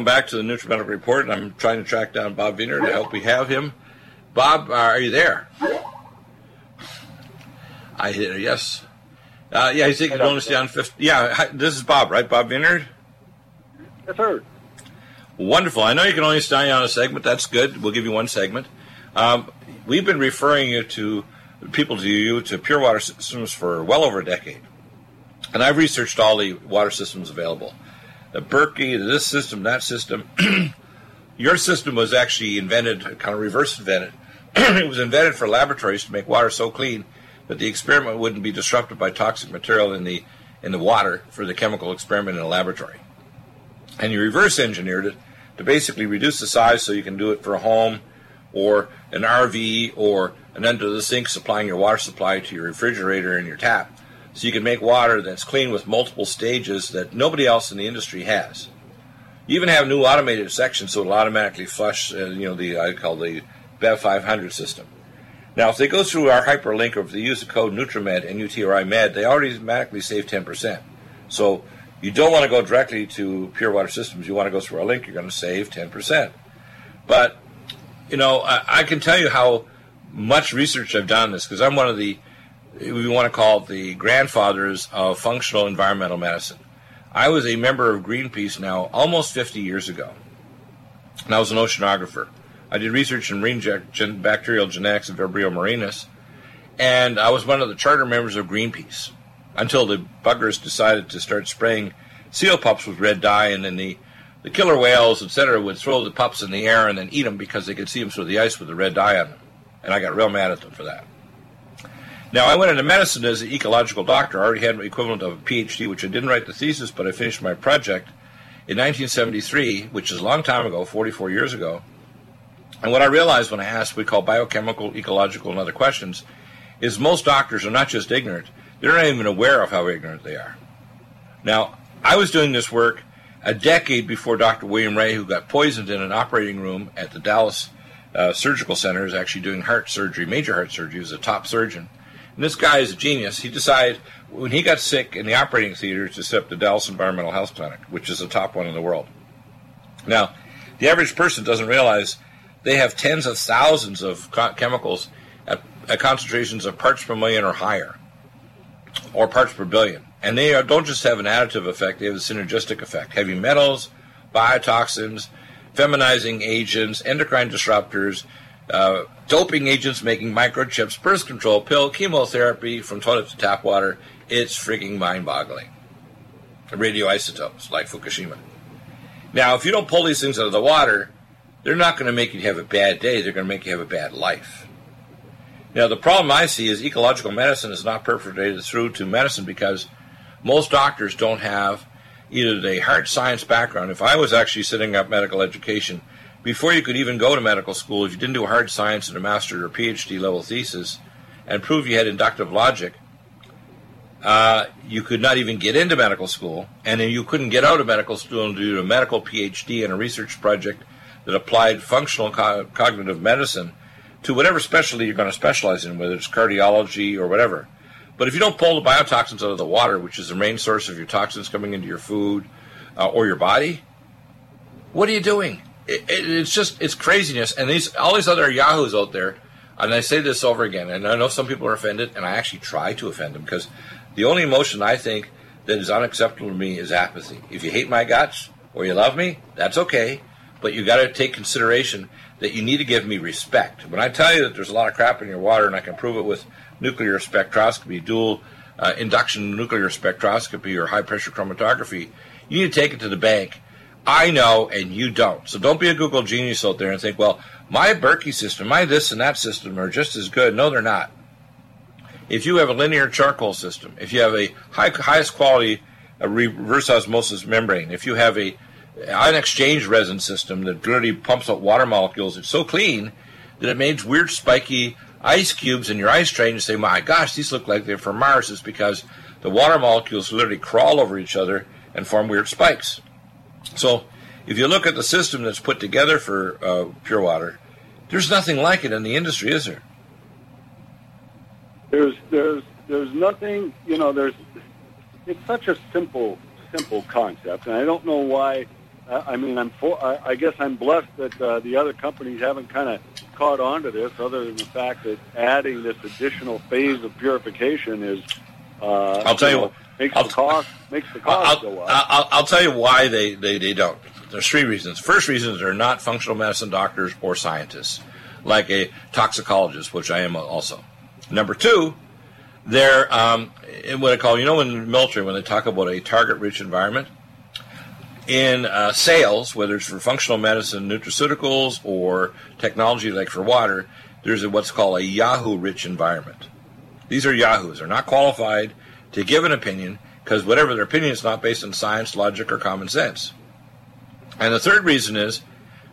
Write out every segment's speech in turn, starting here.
welcome back to the NutriMedical Report. And I'm trying to track down Bob Wiener to help we have him. Bob, are you there? I hear yes. Uh, yeah, he's taking only stay on fifth. Yeah, hi, this is Bob, right? Bob Vineyard? Yes, sir. Wonderful. I know you can only stay on a segment. That's good. We'll give you one segment. Um, we've been referring you to people to you to pure water systems for well over a decade. And I've researched all the water systems available. The Berkey, this system, that system. Your system was actually invented, kind of reverse invented. it was invented for laboratories to make water so clean that the experiment wouldn't be disrupted by toxic material in the in the water for the chemical experiment in a laboratory. And you reverse engineered it to basically reduce the size so you can do it for a home or an RV or an under the sink supplying your water supply to your refrigerator and your tap. So you can make water that's clean with multiple stages that nobody else in the industry has. You even have new automated sections so it'll automatically flush, uh, you know, the I call the BEV 500 system. Now, if they go through our hyperlink or if they use the code NutriMed and UTRI Med, they automatically save 10%. So you don't want to go directly to Pure Water Systems. You want to go through our link. You're going to save 10%. But, you know, I, I can tell you how much research I've done on this because I'm one of the, we want to call it the grandfathers of functional environmental medicine. I was a member of Greenpeace now almost 50 years ago. And I was an oceanographer. I did research in marine gen- bacterial genetics of Vibrio marinus, and I was one of the charter members of Greenpeace until the buggers decided to start spraying seal pups with red dye, and then the, the killer whales, etc., would throw the pups in the air and then eat them because they could see them through the ice with the red dye on them. And I got real mad at them for that. Now, I went into medicine as an ecological doctor. I already had an equivalent of a PhD, which I didn't write the thesis, but I finished my project in 1973, which is a long time ago, 44 years ago. And what I realized when I asked what we call biochemical, ecological, and other questions is most doctors are not just ignorant, they're not even aware of how ignorant they are. Now, I was doing this work a decade before Dr. William Rea, who got poisoned in an operating room at the Dallas uh, Surgical Center, is actually doing heart surgery, major heart surgery. He was a top surgeon. And this guy is a genius. He decided when he got sick in the operating theater to set up the Dallas Environmental Health Clinic, which is the top one in the world. Now, the average person doesn't realize they have tens of thousands of co- chemicals at, at, concentrations of parts per million or higher, or parts per billion. And they are, don't just have an additive effect, they have a synergistic effect. Heavy metals, biotoxins, feminizing agents, endocrine disruptors, uh, doping agents making microchips, birth control pill, chemotherapy from toilet to tap water. It's freaking mind boggling. Radioisotopes like Fukushima. Now, if you don't pull these things out of the water, they're not going to make you have a bad day, they're going to make you have a bad life. Now, the problem I see is ecological medicine is not perforated through to medicine because most doctors don't have either the hard science background. If I was actually setting up medical education, before you could even go to medical school, if you didn't do hard science and a master or PhD level thesis and prove you had inductive logic, uh, you could not even get into medical school, and then you couldn't get out of medical school and do a medical PhD and a research project that applied functional co- cognitive medicine to whatever specialty you're going to specialize in, whether it's cardiology or whatever. But if you don't pull the biotoxins out of the water, which is the main source of your toxins coming into your food uh, or your body, what are you doing? It, it, it's just it's craziness. And these all these other yahoos out there, and I say this over again, and I know some people are offended, and I actually try to offend them because the only emotion I think that is unacceptable to me is apathy. If you hate my guts or you love me, that's okay but you got to take consideration that you need to give me respect. When I tell you that there's a lot of crap in your water, and I can prove it with nuclear spectroscopy, dual uh, induction nuclear spectroscopy, or high pressure chromatography, you need to take it to the bank. I know, and you don't. So don't be a Google genius out there and think, well, my Berkey system, my this and that system are just as good. No, they're not. If you have a linear charcoal system, if you have a high, highest quality uh, a reverse osmosis membrane, if you have a ion exchange resin system that literally pumps out water molecules. It's so clean that it makes weird spiky ice cubes in your ice tray and you say, my gosh, these look like they're from Mars. It's because the water molecules literally crawl over each other and form weird spikes. So if you look at the system that's put together for uh, pure water, there's nothing like it in the industry, is there? There's there's there's nothing. You know, there's it's such a simple simple concept, and I don't know why I, mean, I'm for, I, I guess I'm blessed that uh, the other companies haven't kind of caught on to this, other than the fact that adding this additional phase of purification is. Uh, I'll tell you know, what- makes I'll- the cost makes the cost I'll, go up. I'll, I'll tell you why they, they, they don't. There's three reasons. First reason is they're not functional medicine doctors or scientists, like a toxicologist, which I am also. Number two, they're um, in what I call, you know, in the military, when they talk about a target rich environment, in uh, sales, whether it's for functional medicine, nutraceuticals, or technology like for water, there's a, what's called a Yahoo rich environment. These are Yahoos. They're not qualified to give an opinion because whatever their opinion is not based on science, logic, or common sense. And the third reason is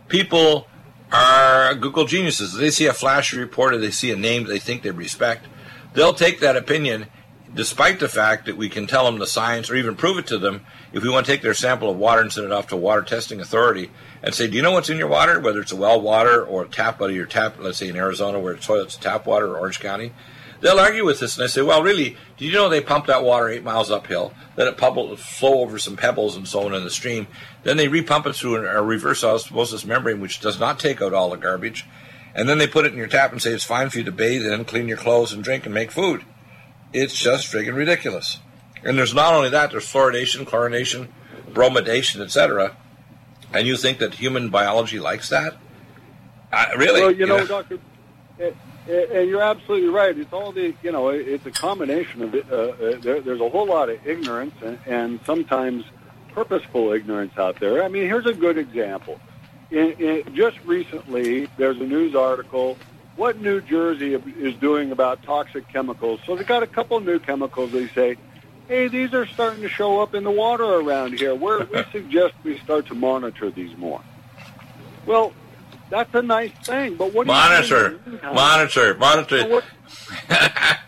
people are Google geniuses. They see a flashy report or they see a name they think they respect. They'll take that opinion despite the fact that we can tell them the science or even prove it to them if we want to take their sample of water and send it off to a water testing authority and say, do you know what's in your water, whether it's a well water or a tap out of your tap, let's say in Arizona where it's toilets tap water or Orange County, they'll argue with this and they say, well, really, did you know they pump that water eight miles uphill, let it pubble, flow over some pebbles and so on in the stream, then they repump it through a reverse osmosis membrane which does not take out all the garbage, and then they put it in your tap and say it's fine for you to bathe in, clean your clothes, and drink and make food. It's just friggin' ridiculous. And there's not only that, there's fluoridation, chlorination, bromidation, etc. And you think that human biology likes that? Uh, really? Well, you know, know? Doctor, eh, and you're absolutely right. It's all the, you know, it's a combination of it. Uh, uh, there, there's a whole lot of ignorance and, and sometimes purposeful ignorance out there. I mean, here's a good example. In, in, just recently, there's a news article. What New Jersey is doing about toxic chemicals? So they got a couple new chemicals. They say, "Hey, these are starting to show up in the water around here. We're, we suggest we start to monitor these more." Well, that's a nice thing, but what do you Monitor, monitor, monitor. What-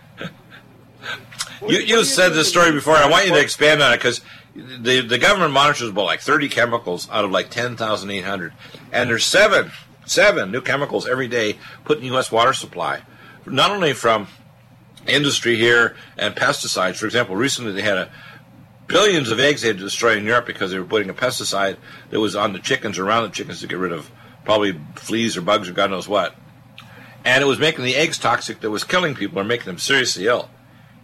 You, you said this story before. I want you to expand on it because the the government monitors about like 30 chemicals out of like 10,800, and there's seven seven new chemicals every day put in U.S. water supply, not only from industry here and pesticides. For example, recently they had a billions of eggs they had to destroy in Europe because they were putting a pesticide that was on the chickens around the chickens to get rid of probably fleas or bugs or God knows what. And it was making the eggs toxic that was killing people or making them seriously ill.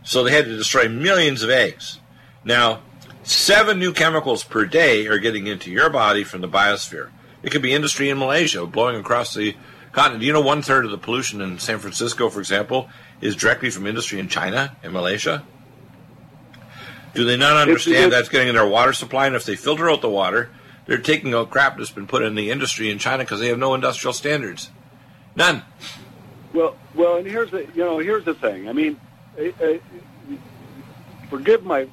So they had to destroy millions of eggs. Now, seven new chemicals per day are getting into your body from the biosphere. It could be industry in Malaysia blowing across the continent. Do you know one third of the pollution in San Francisco, for example, is directly from industry in China and Malaysia? Do they not understand that's getting in their water supply? And if they filter out the water, they're taking out crap that's been put in the industry in China because they have no industrial standards. None. Well, well, and here's the you know here's the thing. I mean, uh, uh, forgive my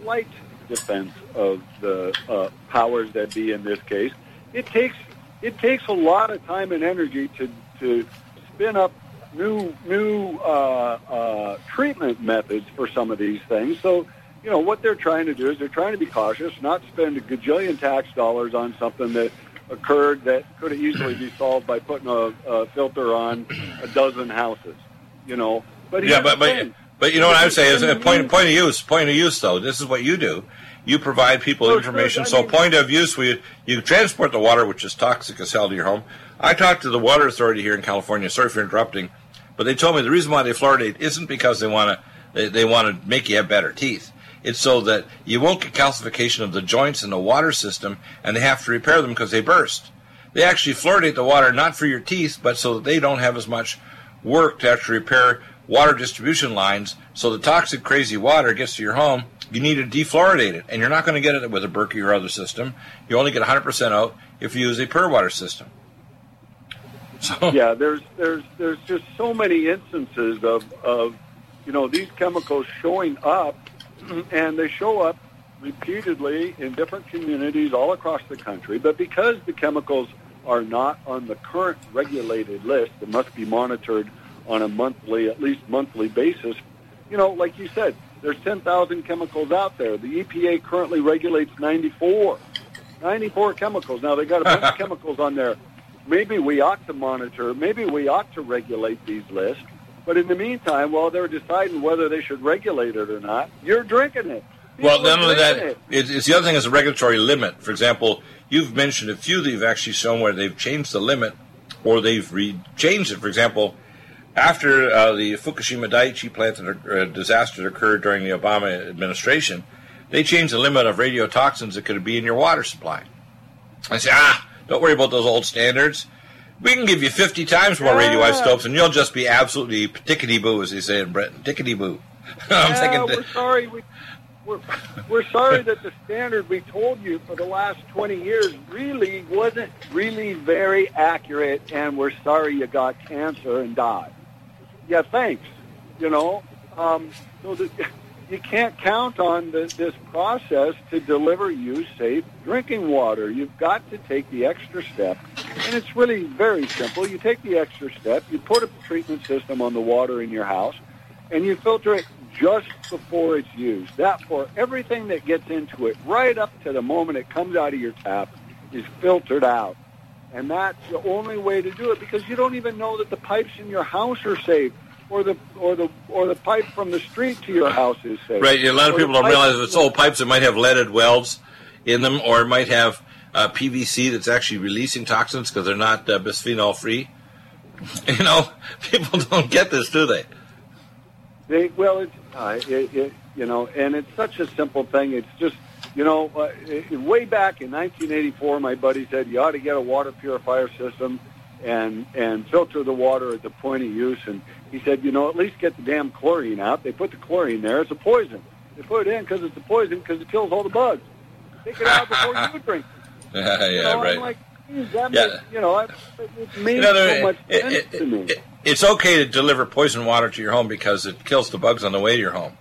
slight defense of the uh, powers that be in this case. It takes it takes a lot of time and energy to to spin up new new uh, uh, treatment methods for some of these things. So. You know what they're trying to do is they're trying to be cautious, not spend a gajillion tax dollars on something that occurred that could easily be solved by putting a, a filter on a dozen houses. You know, but Yeah, but but but you know what I would say is a uh, point of use. Point of use though. This is what you do. You provide people information. sure, so mean- point of use, we you transport the water, which is toxic as hell to your home. I talked to the water authority here in California. Sorry for interrupting, but they told me the reason why they fluoridate isn't because they want to they, they want to make you have better teeth. It's so that you won't get calcification of the joints in the water system, and they have to repair them because they burst. They actually fluoridate the water not for your teeth, but so that they don't have as much work to actually repair water distribution lines. So the toxic, crazy water gets to your home. You need to defluoridate it, and you're not going to get it with a Berkey or other system. You only get 100% out if you use a pure water system. So yeah, there's there's there's just so many instances of of you know these chemicals showing up, and they show up repeatedly in different communities all across the country. But because the chemicals are not on the current regulated list that must be monitored on a monthly, at least monthly basis, you know, like you said, there's 10,000 chemicals out there. The EPA currently regulates 94. 94 chemicals. Now, they got a bunch of chemicals on there. Maybe we ought to monitor, maybe we ought to regulate these lists. But in the meantime, while they're deciding whether they should regulate it or not, you're drinking it. Well, not only that, it. it's the other thing is a regulatory limit. For example, you've mentioned a few that you've actually shown where they've changed the limit or they've re- changed it. For example, after uh, the Fukushima Daiichi plant uh, disaster occurred during the Obama administration, they changed the limit of radiotoxins that could be in your water supply. I say, ah, don't worry about those old standards. We can give you 50 times more radioisotopes, and you'll just be absolutely tickety boo, as they say in Britain. Tickety boo. I'm yeah, thinking, we're sorry. We, we're, we're sorry that the standard we told you for the last 20 years really wasn't really very accurate, and we're sorry you got cancer and died. Yeah, thanks. You know, um, so the, you can't count on the, this process to deliver you safe drinking water. You've got to take the extra step, and it's really very simple. You take the extra step, you put a treatment system on the water in your house, and you filter it just before it's used. That for everything that gets into it, right up to the moment it comes out of your tap, is filtered out. And that's the only way to do it because you don't even know that the pipes in your house are safe or the or the or the pipe from the street to your house is safe. Right. A lot of people don't realize it's old pipes, that might have leaded welds in them, or it might have uh, PVC that's actually releasing toxins because they're not uh, bisphenol free. You know, people don't get this, do they? They well, it's uh, it, it, you know, and it's such a simple thing. It's just you know, uh, way back in 1984, my buddy said you ought to get a water purifier system and and filter the water at the point of use. And he said, you know, at least get the damn chlorine out. They put the chlorine there. It's a poison. They put it in because it's a poison because it kills all the bugs. Take it out before you drink. yeah, yeah, you know, right. I'm like, that yeah. Makes, you know, it, it means so much it, sense it, to me. it's okay to deliver poison water to your home because it kills the bugs on the way to your home.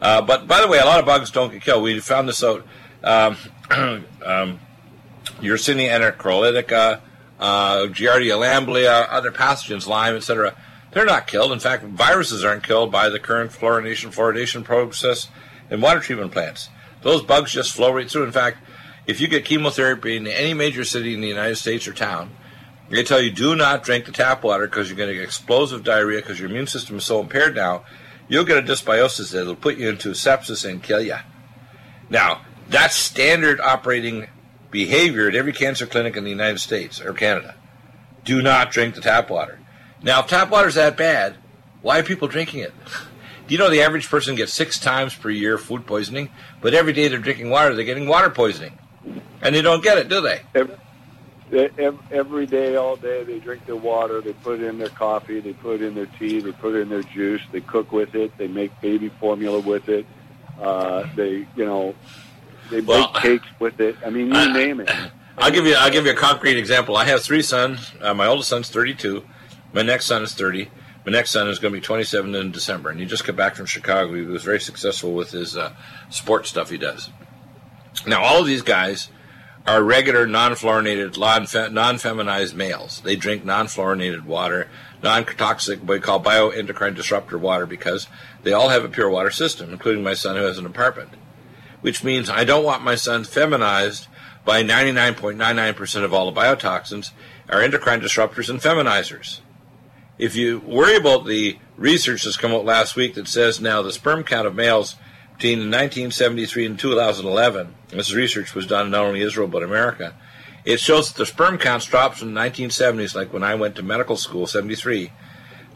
Uh, but by the way, a lot of bugs don't get killed. We found this out. Um, um, Yersinia enterocolitica, uh, Giardia lamblia, other pathogens, Lyme, etc. They're not killed. In fact, viruses aren't killed by the current fluorination fluoridation process in water treatment plants. Those bugs just flow right through. In fact, if you get chemotherapy in any major city in the United States or town, they tell you do not drink the tap water because you're going to get explosive diarrhea because your immune system is so impaired now. You'll get a dysbiosis that'll put you into sepsis and kill you. Now, that's standard operating behavior at every cancer clinic in the United States or Canada. Do not drink the tap water. Now, if tap water is that bad, why are people drinking it? Do you know the average person gets six times per year food poisoning, but every day they're drinking water, they're getting water poisoning, and they don't get it, do they? Every, every day, all day, they drink their water. They put it in their coffee. They put it in their tea. They put it in their juice. They cook with it. They make baby formula with it. Uh, they, you know, they well, bake cakes with it. I mean, you uh, name it. I'll give you. I'll give you a concrete example. I have three sons. Uh, my oldest son's 32. My next son is 30. My next son is going to be 27 in December, and he just got back from Chicago. He was very successful with his uh, sports stuff he does. Now, all of these guys are regular, non-fluorinated, non-feminized males. They drink non-fluorinated water, non-toxic, what we call bioendocrine disruptor water, because they all have a pure water system, including my son who has an apartment which means I don't want my son feminized by 99.99% of all the biotoxins are endocrine disruptors and feminizers. If you worry about the research that's come out last week that says now the sperm count of males between 1973 and 2011, this research was done in not only Israel but America, it shows that the sperm counts dropped from the 1970s, like when I went to medical school, 73,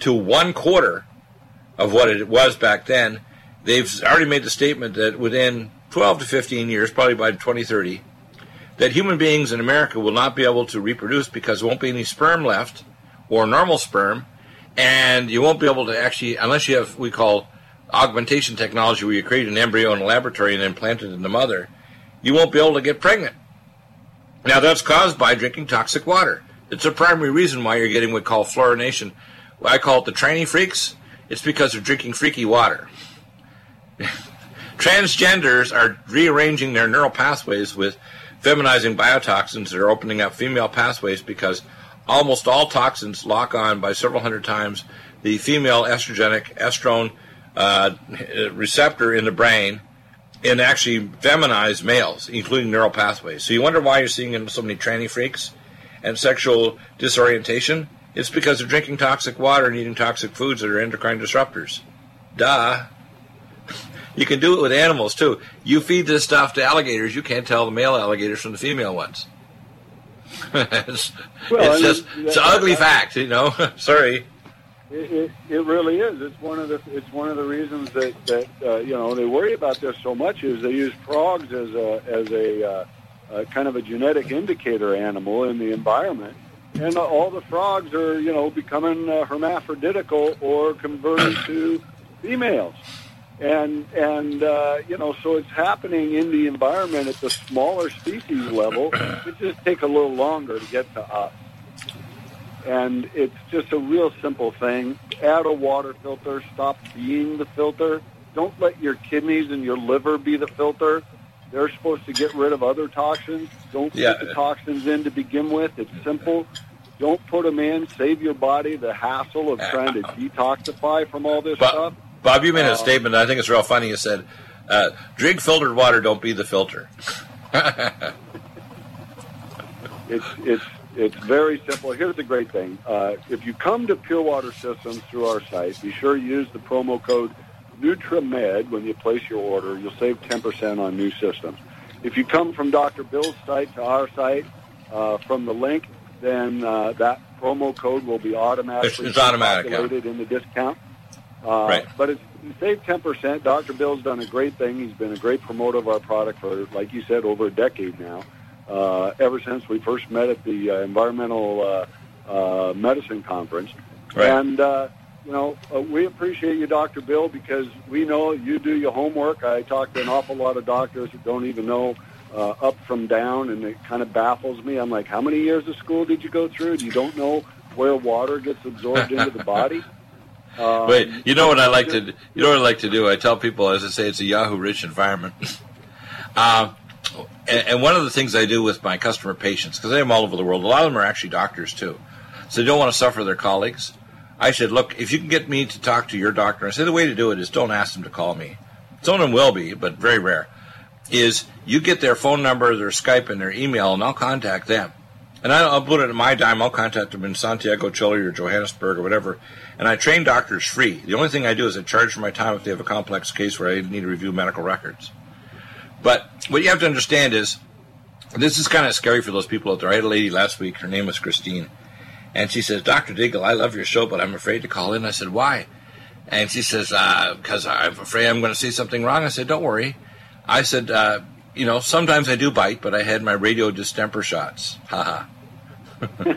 to one quarter of what it was back then. They've already made the statement that within 12 to 15 years, probably by 2030, that human beings in America will not be able to reproduce because there won't be any sperm left or normal sperm, and you won't be able to actually, unless you have we call augmentation technology where you create an embryo in a laboratory and implant it in the mother, you won't be able to get pregnant. Now that's caused by drinking toxic water. It's a primary reason why you're getting what we call fluorination. I call it the tranny freaks. It's because they're drinking freaky water. Transgenders are rearranging their neural pathways with feminizing biotoxins that are opening up female pathways because almost all toxins lock on by several hundred times the female estrogenic estrone uh, receptor in the brain and actually feminize males, including neural pathways. So you wonder why you're seeing so many tranny freaks and sexual disorientation? It's because they're drinking toxic water and eating toxic foods that are endocrine disruptors. Duh. You can do it with animals too. You feed this stuff to alligators, you can't tell the male alligators from the female ones. It's, well, it's just it's an ugly fact, you know. Sorry. It, it, it, really is. It's one of the it's one of the reasons that that uh, you know they worry about this so much is they use frogs as a as a uh, uh, kind of a genetic indicator animal in the environment, and all the frogs are you know becoming uh, hermaphroditical or converting to females and and uh, you know so it's happening in the environment at the smaller species level. It just takes a little longer to get to us, and it's just a real simple thing. Add a water filter. Stop being the filter. Don't let your kidneys and your liver be the filter. They're supposed to get rid of other toxins. Don't yeah. put the toxins in to begin with. It's simple. Don't put them in. Save your body the hassle of trying to detoxify from all this but, stuff Bob, you made a uh, statement. I think it's real funny. You said, uh, "Drink filtered water. Don't be the filter." it's it's it's very simple. Here's the great thing: uh, if you come to Pure Water Systems through our site, be sure to use the promo code NutriMed when you place your order. You'll save 10% on new systems. If you come from Dr. Bill's site to our site uh, from the link, then uh, that promo code will be automatically it's, automatic, yeah. in the discount. Uh, right. But it's saved 10%. Dr. Bill's done a great thing. He's been a great promoter of our product for, like you said, over a decade now. Uh, ever since we first met at the uh, Environmental uh, uh, Medicine Conference. Right. And, uh, you know, uh, we appreciate you, Dr. Bill, because we know you do your homework. I talk to an awful lot of doctors who don't even know uh, up from down, and it kind of baffles me. I'm like, how many years of school did you go through? You don't know where water gets absorbed into the body? Um, Wait, you know what I like to you know what I like to do? I tell people, as I say, it's a Yahoo rich environment. uh, and, and, one of the things I do with my customer patients, because have them all over the world, a lot of them are actually doctors too, so they don't want to suffer their colleagues. I said, look, if you can get me to talk to your doctor, I say the way to do it is don't ask them to call me. Some of them will be, but very rare. Is you get their phone number, their Skype, and their email, and I'll contact them. And I'll put it in my dime. I'll contact them in Santiago, Chile, or Johannesburg, or whatever. And I train doctors free. The only thing I do is I charge for my time if they have a complex case where I need to review medical records. But what you have to understand is, this is kind of scary for those people out there. I had a lady last week. Her name was Christine, and she says, "Dr. Deagle, I love your show, but I'm afraid to call in." I said, "Why?" And she says, "Because uh, I'm afraid I'm going to say something wrong." I said, "Don't worry." I said, uh, you know, sometimes I do bite, but I had my radio distemper shots. Ha ha.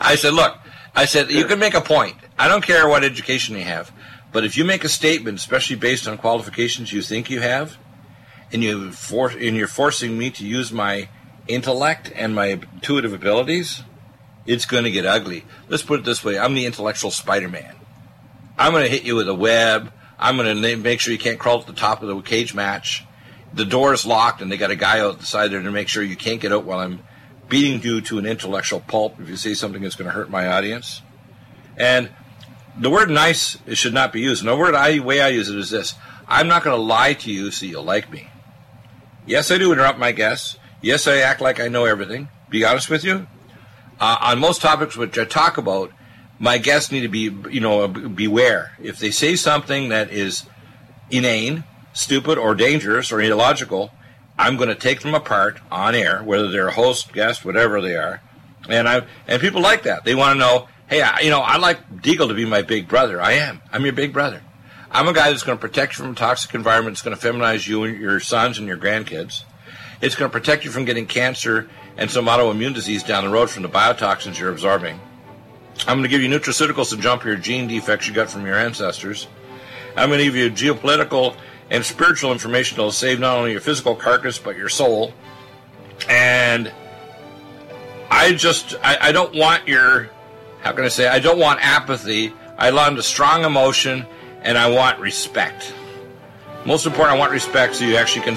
I said, look, I said, you can make a point. I don't care what education you have, but if you make a statement, especially based on qualifications you think you have, and you for, and you're forcing me to use my intellect and my intuitive abilities, it's going to get ugly. Let's put it this way: I'm the intellectual Spider-Man. I'm going to hit you with a web. I'm going to make sure you can't crawl to the top of the cage match the door is locked and they got a guy out the side there to make sure you can't get out while I'm beating you to an intellectual pulp if you say something that's going to hurt my audience. And the word nice should not be used. And the word I, way I use it is this I'm not going to lie to you so you'll like me. Yes, I do interrupt my guests. Yes, I act like I know everything. Be honest with you. Uh, on most topics which I talk about, my guests need to be, you know, beware. If they say something that is inane, stupid or dangerous or illogical, I'm going to take them apart on air, whether they're a host, guest, whatever they are. And I and people like that. They want to know, hey, I, you know, I like Deagle to be my big brother. I am. I'm your big brother. I'm a guy that's going to protect you from a toxic environment. It's going to feminize you and your sons and your grandkids. It's going to protect you from getting cancer and some autoimmune disease down the road from the biotoxins you're absorbing. I'm going to give you nutraceuticals to jump your gene defects you got from your ancestors. I'm going to give you geopolitical and spiritual information that will save not only your physical carcass but your soul. And I just I, I don't want your how can I say I don't want apathy. I want a strong emotion and I want respect. Most important, I want respect so you actually can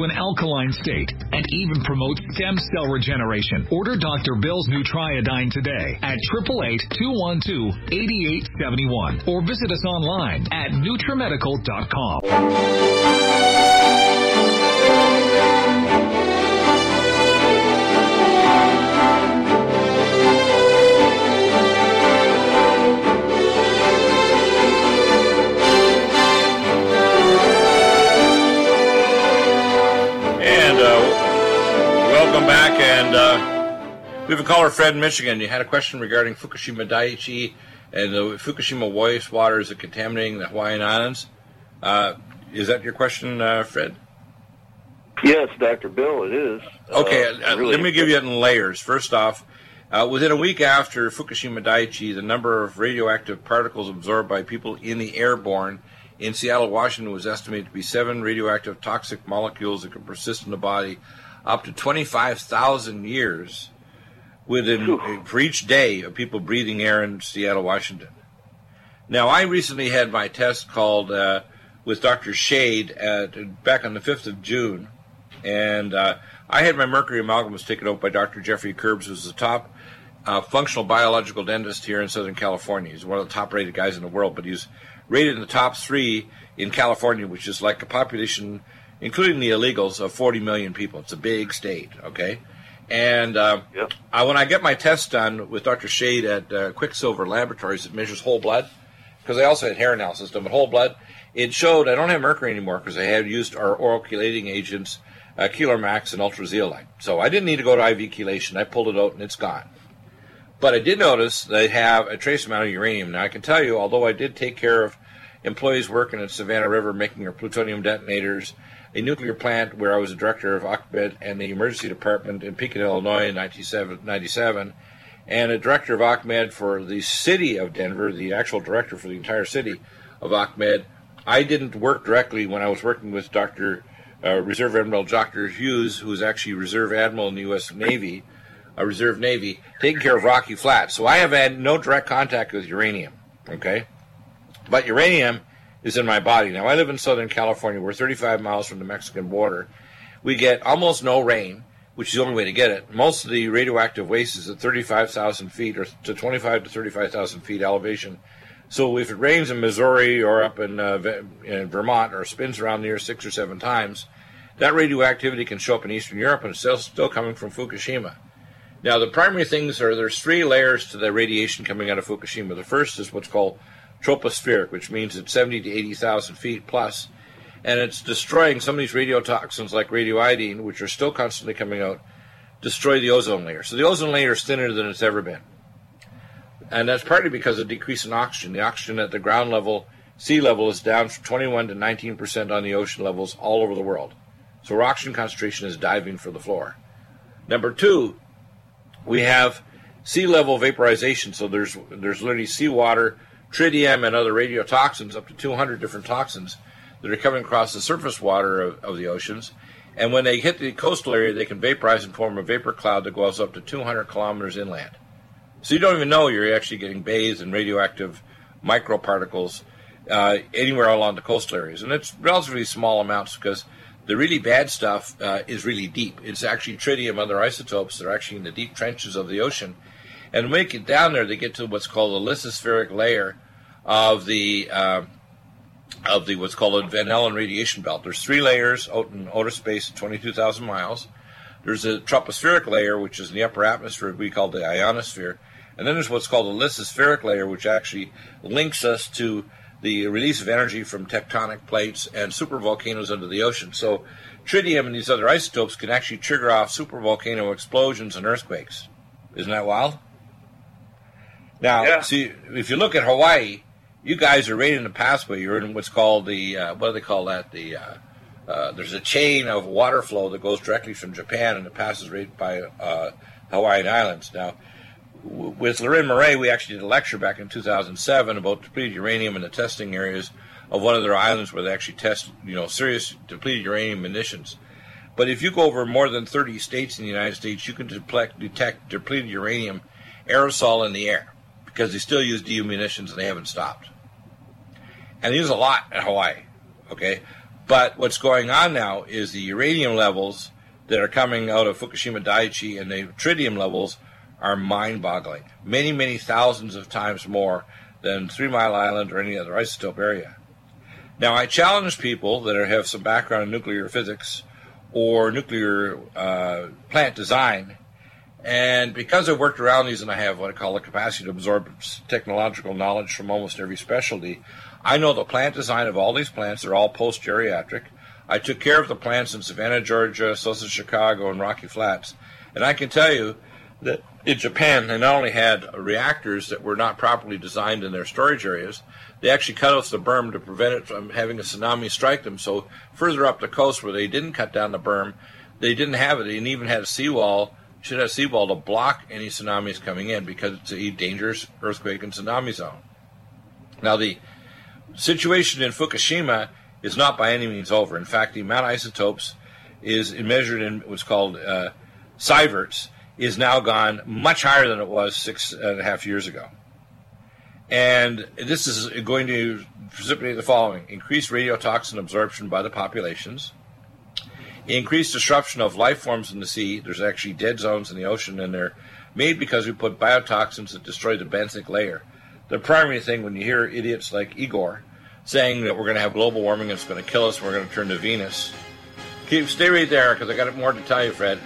an alkaline state, and even promotes stem cell regeneration. Order Dr. Bill's Nutriodine today at 888-212-8871 or visit us online at NutriMedical.com. And uh, we have a caller, Fred, in Michigan. You had a question regarding Fukushima Daiichi and the Fukushima wastewater is it contaminating the Hawaiian Islands. Uh, is that your question, uh, Fred? Yes, Dr. Bill, it is. Okay, Uh, uh, really- let me give you it in layers. First off, uh, within a week after Fukushima Daiichi, the number of radioactive particles absorbed by people in the airborne in Seattle, Washington was estimated to be seven radioactive toxic molecules that can persist in the body up to 25,000 years within for each day of people breathing air in Seattle, Washington. Now, I recently had my test called uh, with Dr. Shade at, back on the 5th of June, and uh, I had my mercury amalgams taken out by Dr. Jeffrey Curbs, who's the top uh, functional biological dentist here in Southern California. He's one of the top rated guys in the world, but he's rated in the top three in California, which is like a population, including the illegals, of 40 million people. It's a big state, okay? And uh, Yep. I, when I get my test done with Dr. Shade at uh, Quicksilver Laboratories, it measures whole blood, because I also had hair analysis done, but whole blood, it showed I don't have mercury anymore because I had used our oral chelating agents, uh, Max and Ultrazeolite. So I didn't need to go to IV chelation. I pulled it out and it's gone. But I did notice they have a trace amount of uranium. Now I can tell you, although I did take care of employees working at Savannah River making their plutonium detonators, a nuclear plant where I was a director of ACMED and the emergency department in Pekin, Illinois in 1997, and a director of ACMED for the city of Denver, the actual director for the entire city of ACMED. I didn't work directly when I was working with Dr. Uh, Reserve Admiral Dr. Hughes, who's actually Reserve Admiral in the U.S. Navy, a Reserve Navy, taking care of Rocky Flats. So I have had no direct contact with uranium. Okay, but uranium is in my body. Now I live in Southern California. We're 35 miles from the Mexican border. We get almost no rain, which is the only way to get it. Most of the radioactive waste is at 35,000 feet or to 25 to 35,000 feet elevation. So if it rains in Missouri or up in, uh, in Vermont or spins around the six or seven times, that radioactivity can show up in Eastern Europe and it's still, still coming from Fukushima. Now, the primary things are there's three layers to the radiation coming out of Fukushima. The first is what's called tropospheric, which means it's 70 to 80,000 feet plus, and it's destroying some of these radiotoxins like radioiodine, which are still constantly coming out, destroy the ozone layer. So the ozone layer is thinner than it's ever been. And that's partly because of decrease in oxygen. The oxygen at the ground level, sea level, is down from 21 to 19 percent on the ocean levels all over the world. So our oxygen concentration is diving for the floor. Number two, we have sea level vaporization. So there's there's literally seawater, tritium, and other radiotoxins, up to 200 different toxins that are coming across the surface water of, of the oceans. And when they hit the coastal area, they can vaporize and form a vapor cloud that goes up to 200 kilometers inland. So you don't even know you're actually getting bathed in radioactive microparticles uh, anywhere along the coastal areas. And it's relatively small amounts because the really bad stuff uh, is really deep. It's actually tritium, and other isotopes that are actually in the deep trenches of the ocean. And when get down there, they get to what's called the lithospheric layer of the uh, of the what's called a Van Allen radiation belt. There's three layers out in outer space, 22,000 miles. There's a tropospheric layer, which is in the upper atmosphere, we call the ionosphere, and then there's what's called the lithospheric layer, which actually links us to the release of energy from tectonic plates and supervolcanoes under the ocean. So, tritium and these other isotopes can actually trigger off supervolcano explosions and earthquakes. Isn't that wild? Now, Yeah. see, if you look at Hawaii, you guys are right in the pathway. You're in what's called the uh, what do they call that? The uh, uh, there's a chain of water flow that goes directly from Japan and it passes right by uh, Hawaiian Islands. Now, w- with Leuren Moret, we actually did a lecture back in 2007 about depleted uranium and the testing areas of one of their islands where they actually test, you know, serious depleted uranium munitions. But if you go over more than 30 states in the United States, you can detect depleted uranium aerosol in the air because they still use DU munitions and they haven't stopped. And they use a lot in Hawaii, okay? But what's going on now is the uranium levels that are coming out of Fukushima Daiichi and the tritium levels are mind boggling. Many, many thousands of times more than Three Mile Island or any other isotope area. Now, I challenge people that are, have some background in nuclear physics or nuclear uh, plant design, and because I've worked around these and I have what I call the capacity to absorb technological knowledge from almost every specialty, I know the plant design of all these plants They're all post geriatric. I took care of the plants in Savannah, Georgia, Sosa, Chicago, and Rocky Flats, and I can tell you that in Japan they not only had reactors that were not properly designed in their storage areas, they actually cut off the berm to prevent it from having a tsunami strike them. So further up the coast where they didn't cut down the berm, they didn't have it. They even had a seawall. Should have seawall to block any tsunamis coming in because it's a dangerous earthquake and tsunami zone. Now the situation in Fukushima is not by any means over. In fact, the amount of isotopes is measured in what's called uh, sieverts is now gone much higher than it was six and a half years ago. And this is going to precipitate the following increased radiotoxin absorption by the populations, increased disruption of life forms in the sea. There's actually dead zones in the ocean, and they're made because we put biotoxins that destroy the benthic layer. The primary thing when you hear idiots like Igor saying that we're going to have global warming it's going to kill us we're going to turn to Venus, keep stay right there because I got more to tell you, Fred.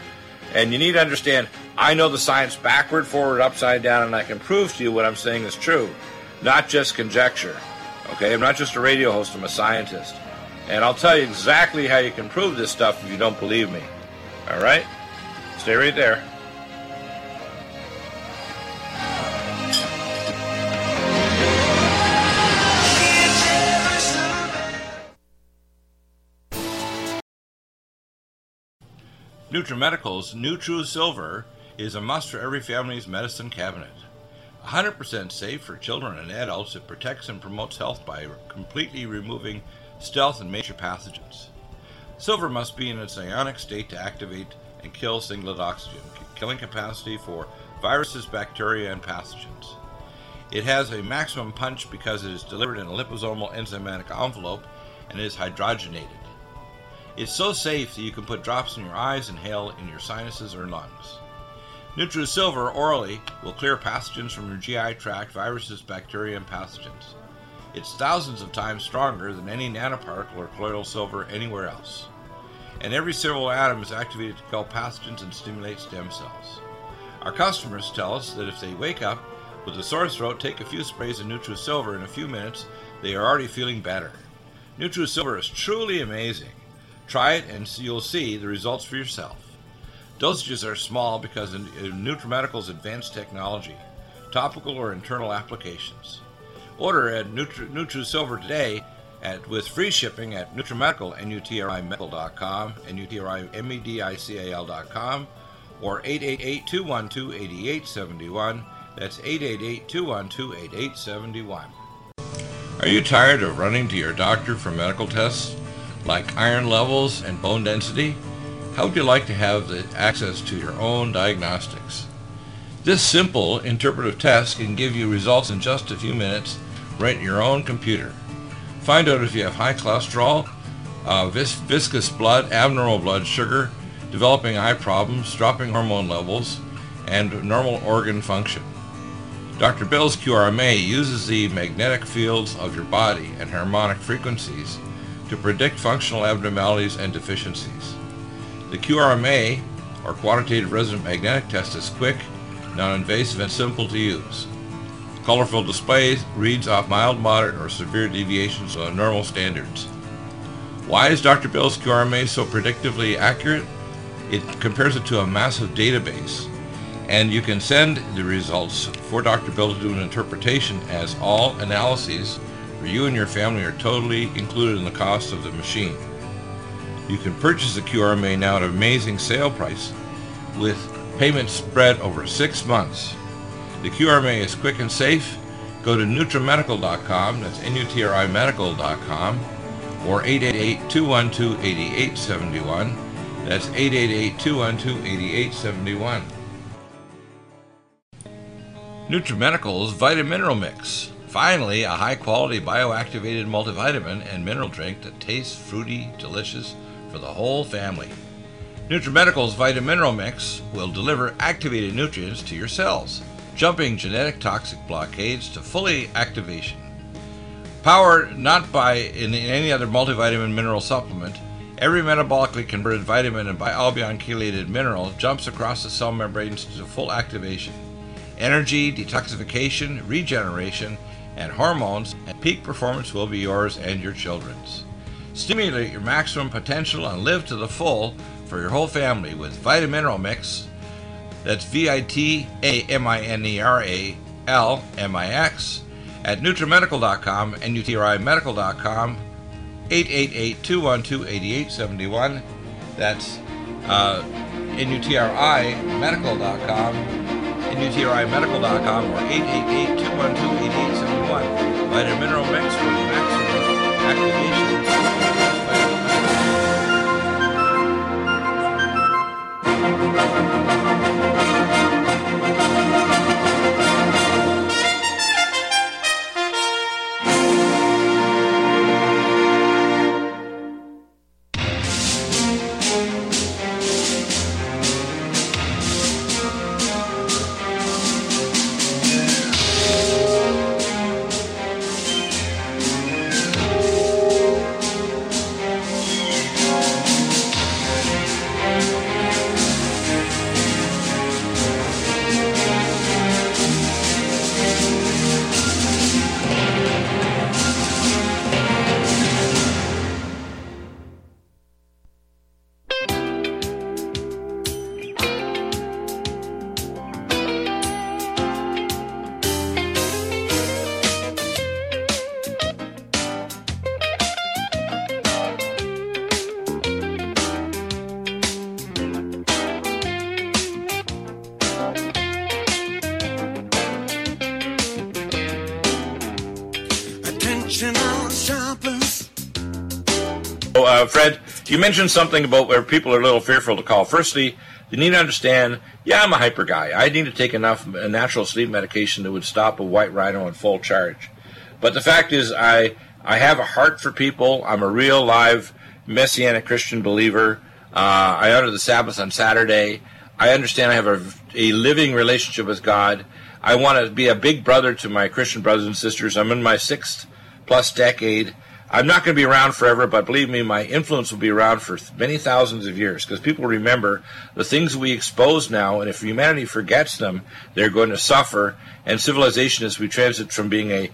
And you need to understand, I know the science backward, forward, upside down, and I can prove to you what I'm saying is true, not just conjecture. Okay, I'm not just a radio host, I'm a scientist. And I'll tell you exactly how you can prove this stuff if you don't believe me. All right? Stay right there. NutriMedical's NutriSilver is a must for every family's medicine cabinet. 100% safe for children and adults, it protects and promotes health by completely removing stealth and major pathogens. Silver must be in its ionic state to activate and kill singlet oxygen, killing capacity for viruses, bacteria, and pathogens. It has a maximum punch because it is delivered in a liposomal enzymatic envelope and is hydrogenated. It's so safe that you can put drops in your eyes, inhale in your sinuses or lungs. NutriSilver orally will clear pathogens from your GI tract, viruses, bacteria, and pathogens. It's thousands of times stronger than any nanoparticle or colloidal silver anywhere else. And every silver atom is activated to kill pathogens and stimulate stem cells. Our customers tell us that if they wake up with a sore throat, take a few sprays of NutriSilver in a few minutes, they are already feeling better. NutriSilver is truly amazing. Try it and you'll see the results for yourself. Dosages are small because of NutriMedical's uh, advanced technology, topical or internal applications. Order at Nutri- NutriSilver today at, with free shipping at NutriMedical, N-U-T-R-I-Medical.com, N-U-T-R-I-M-E-D-I-C-A-L.com, or 888-212-8871. That's 888-212-8871. Are you tired of running to your doctor for medical tests like iron levels and bone density? How would you like to have the access to your own diagnostics? This simple interpretive test can give you results in just a few minutes right in your own computer. Find out if you have high cholesterol, uh, vis- viscous blood, abnormal blood sugar, developing eye problems, dropping hormone levels, and normal organ function. Dr. Bill's QRMA uses the magnetic fields of your body and harmonic frequencies to predict functional abnormalities and deficiencies. The QRMA, or Quantitative Resonant Magnetic Test, is quick, non-invasive, and simple to use. Colorful display reads off mild, moderate, or severe deviations of normal standards. Why is Dr. Bill's QRMA so predictively accurate? It compares it to a massive database, and you can send the results for Dr. Bill to do an interpretation as all analyses for you and your family are totally included in the cost of the machine. You can purchase the QRMA now at an amazing sale price with payments spread over six months. The QRMA is quick and safe. Go to NutriMedical.com, that's N-U-T-R-I Medical.com, or 888-212-8871. That's 888-212-8871. NutriMedical's Vitamineral Mix. Finally, a high quality bioactivated multivitamin and mineral drink that tastes fruity, delicious for the whole family. NutriMedical's Vitamineral Mix will deliver activated nutrients to your cells, jumping genetic toxic blockades to fully activation. Powered not by in any other multivitamin mineral supplement, every metabolically converted vitamin and bialbion chelated mineral jumps across the cell membranes to full activation. Energy, detoxification, regeneration, and hormones, and peak performance will be yours and your children's. Stimulate your maximum potential and live to the full for your whole family with Vitamineral Mix. That's V I T A M I N E R A L M I X at NutriMedical.com and NutriMedical.com 888-212-8871. That's uh, NUTRIMedical.com, or 888-212-8871. Vitamin Mineral Mix for maximum activation. You mentioned something about where people are a little fearful to call. Firstly, you need to understand, yeah, I'm a hyper guy. I need to take enough natural sleep medication that would stop a white rhino in full charge. But the fact is, I I have a heart for people. I'm a real live Messianic Christian believer. Uh, I honor the Sabbath on Saturday. I understand I have a, a living relationship with God. I want to be a big brother to my Christian brothers and sisters. I'm in my sixth plus decade. I'm not going to be around forever, but believe me, my influence will be around for many thousands of years because people remember the things we expose now, and if humanity forgets them, they're going to suffer. And civilization, as we transit from being a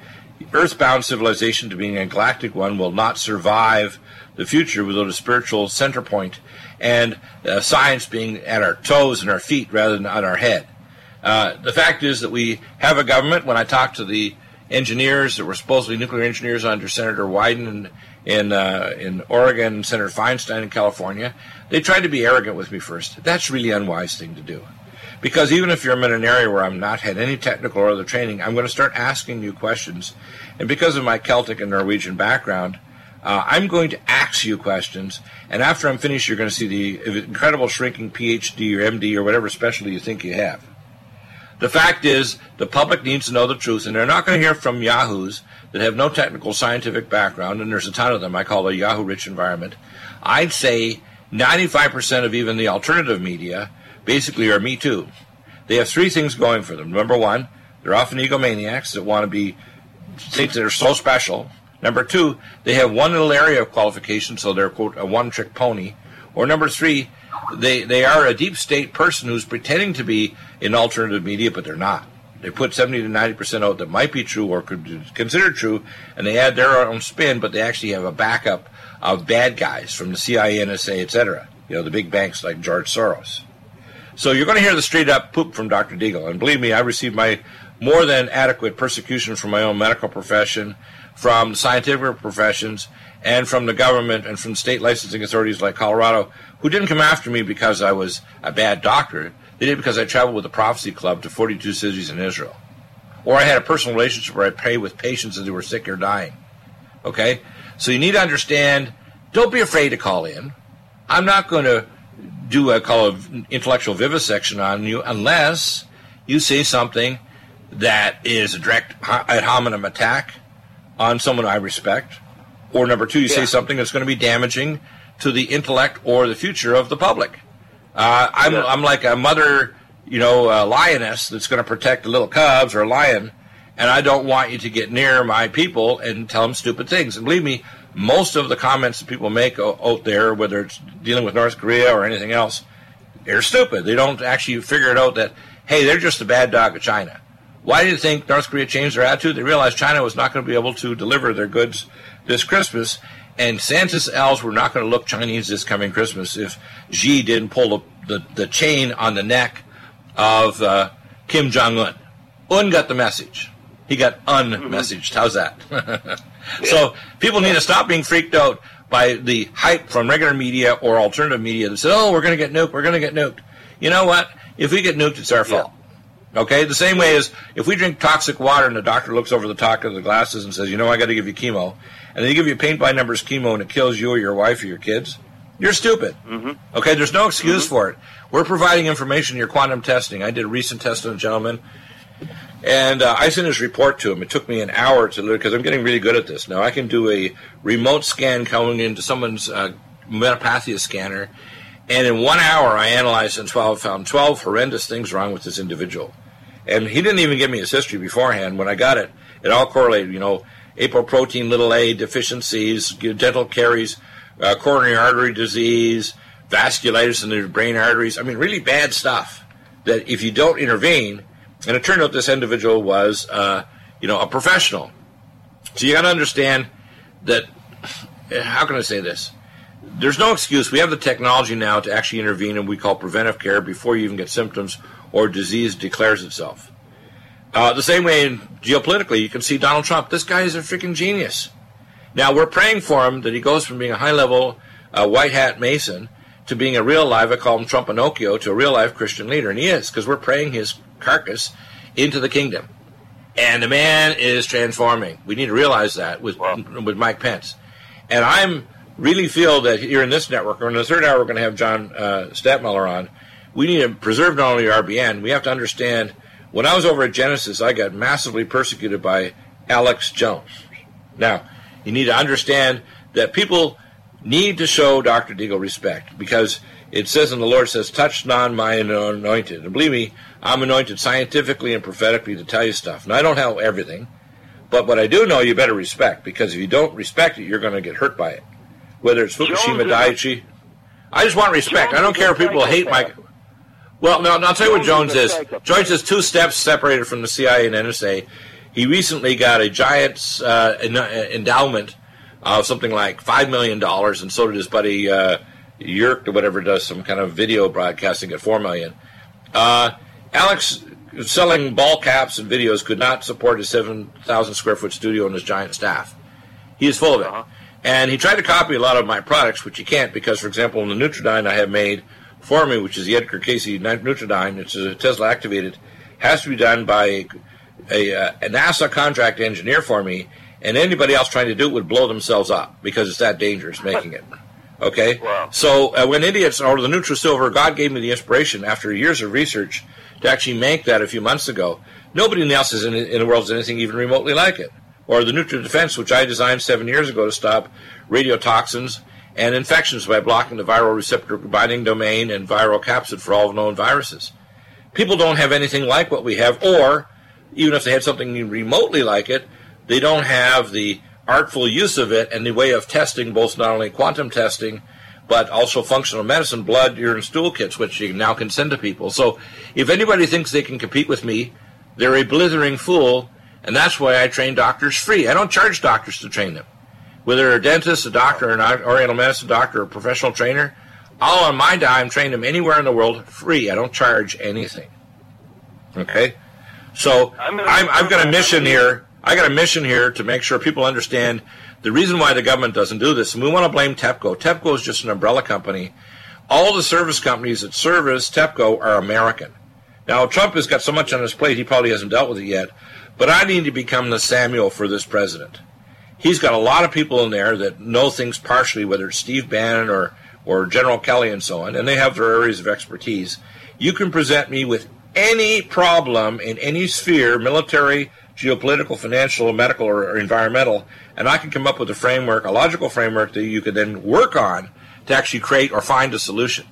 earthbound civilization to being a galactic one, will not survive the future without a spiritual center point and uh, science being at our toes and our feet rather than on our head. Uh, the fact is that we have a government. When I talk to the engineers that were supposedly nuclear engineers under Senator Wyden in in, uh, in Oregon, Senator Feinstein in California, they tried to be arrogant with me first. That's really unwise thing to do. Because even if you're in an area where I'm not had any technical or other training, I'm going to start asking you questions. And because of my Celtic and Norwegian background, uh, I'm going to ask you questions, and after I'm finished, you're going to see the incredible shrinking PhD or MD or whatever specialty you think you have. The fact is, the public needs to know the truth, and they're not going to hear from yahoos that have no technical scientific background, and there's a ton of them. I call a Yahoo rich environment. I'd say 95% of even the alternative media basically are Me Too. They have three things going for them. Number one, they're often egomaniacs that want to be, think they're so special. Number two, they have one little area of qualification, so they're, quote, a one trick pony. Or number three, they, they are a deep state person who's pretending to be in alternative media, but they're not. They put 70 to 90% out that might be true or could be considered true, and they add their own spin, but they actually have a backup of bad guys from the CIA, NSA, etc. You know, the big banks like George Soros. So you're going to hear the straight up poop from Dr. Deagle. And believe me, I received my more than adequate persecution from my own medical profession, from scientific professions, and from the government and from state licensing authorities like Colorado, who didn't come after me because I was a bad doctor. They did because I traveled with the Prophecy Club to 42 cities in Israel. Or I had a personal relationship where I prayed with patients as they were sick or dying. Okay? So you need to understand don't be afraid to call in. I'm not going to do a call of intellectual vivisection on you unless you say something that is a direct ad hominem attack on someone I respect or number two, you yeah. say something that's going to be damaging to the intellect or the future of the public. Uh, I'm, yeah. I'm like a mother, you know, a lioness that's going to protect the little cubs or a lion, and I don't want you to get near my people and tell them stupid things. And believe me, most of the comments that people make out there, whether it's dealing with North Korea or anything else, they're stupid. They don't actually figure it out that, hey, they're just a bad dog of China. Why do you think North Korea changed their attitude? They realized China was not going to be able to deliver their goods this Christmas, and Santa's elves were not going to look Chinese this coming Christmas if Xi didn't pull the, the, the chain on the neck of uh, Kim Jong Un. Un got the message. He got unmessaged. How's that? so people need to stop being freaked out by the hype from regular media or alternative media that says, "Oh, we're going to get nuked. We're going to get nuked." You know what? If we get nuked, it's our fault. Okay, the same way as if we drink toxic water and the doctor looks over the top of the glasses and says, "You know, I got to give you chemo," and they give you paint by numbers chemo and it kills you or your wife or your kids, you're stupid. Mm-hmm. Okay, there's no excuse mm-hmm. for it. We're providing information. Your quantum testing. I did a recent test on a gentleman, and uh, I sent his report to him. It took me an hour to because I'm getting really good at this now. I can do a remote scan coming into someone's uh, metapathia scanner, and in one hour I analyzed and 12, found 12 horrendous things wrong with this individual. And he didn't even give me his history beforehand. When I got it, it all correlated. You know, apoprotein little a deficiencies, dental caries, uh, coronary artery disease, vasculitis in the brain arteries. I mean, really bad stuff that if you don't intervene, and it turned out this individual was, uh, you know, a professional. So you got to understand that. How can I say this? There's no excuse. We have the technology now to actually intervene, and we call preventive care before you even get symptoms or disease declares itself. Uh, the same way in geopolitically, you can see Donald Trump. This guy is a freaking genius. Now we're praying for him that he goes from being a high level uh, white hat Mason to being a real live, I call him Trump Pinocchio, to a real life Christian leader. And he is, because we're praying his carcass into the kingdom. And the man is transforming. We need to realize that with, wow. with Mike Pence. And I'm really feel that here in this network, or in the third hour, we're going to have John uh, on. We need to preserve not only RBN, we have to understand when I was over at Genesis, I got massively persecuted by Alex Jones. Now, you need to understand that people need to show Dr. Deagle respect because it says, and the Lord says, touch not my anointed. And believe me, I'm anointed scientifically and prophetically to tell you stuff. Now, I don't have everything, but what I do know, you better respect, because if you don't respect it, you're going to get hurt by it. Whether it's Fukushima Daiichi. I just want respect. Jones I don't care if people hate my. Well, no, I'll tell you what Jones is. Jones is two steps separated from the CIA and NSA. He recently got a giant uh, endowment of something like $5 million, and so did his buddy uh, Yerk or whatever does some kind of video broadcasting at 4 million. Uh, Alex, selling ball caps and videos, could not support his 7,000 square foot studio and his giant staff. He is full of it. And he tried to copy a lot of my products, which he can't because, for example, in the Nutriodine I have made for me, which is the Edgar Cayce Nutriodine, it's a Tesla activated, has to be done by a, a, uh, a NASA contract engineer for me, and anybody else trying to do it would blow themselves up because it's that dangerous making it. Okay? Wow. So uh, when idiots, or the NutriSilver, God gave me the inspiration after years of research to actually make that a few months ago. Nobody else is in, in the world has anything even remotely like it. Or the Nutri Defense, which I designed seven years ago to stop radiotoxins and infections by blocking the viral receptor binding domain and viral capsid for all known viruses. People don't have anything like what we have, or even if they had something remotely like it, they don't have the artful use of it and the way of testing, both not only quantum testing, but also functional medicine, blood, urine, stool kits, which you now can send to people. So if anybody thinks they can compete with me, they're a blithering fool, and that's why I train doctors free. I don't charge doctors to train them. Whether they're a dentist, a doctor, an oriental medicine doctor, a professional trainer, all on my dime, train them anywhere in the world free. I don't charge anything. Okay? So I'm I'm, I've got a mission here. I got a mission here to make sure people understand the reason why the government doesn't do this. And we want to blame TEPCO. TEPCO is just an umbrella company. All the service companies that service TEPCO are American. Now, Trump has got so much on his plate, he probably hasn't dealt with it yet. But I need to become the Samuel for this president. He's got a lot of people in there that know things partially, whether it's Steve Bannon or, or General Kelly and so on, and they have their areas of expertise. You can present me with any problem in any sphere, military, geopolitical, financial, medical, or, environmental, and I can come up with a framework, a logical framework that you could then work on to actually create or find a solution.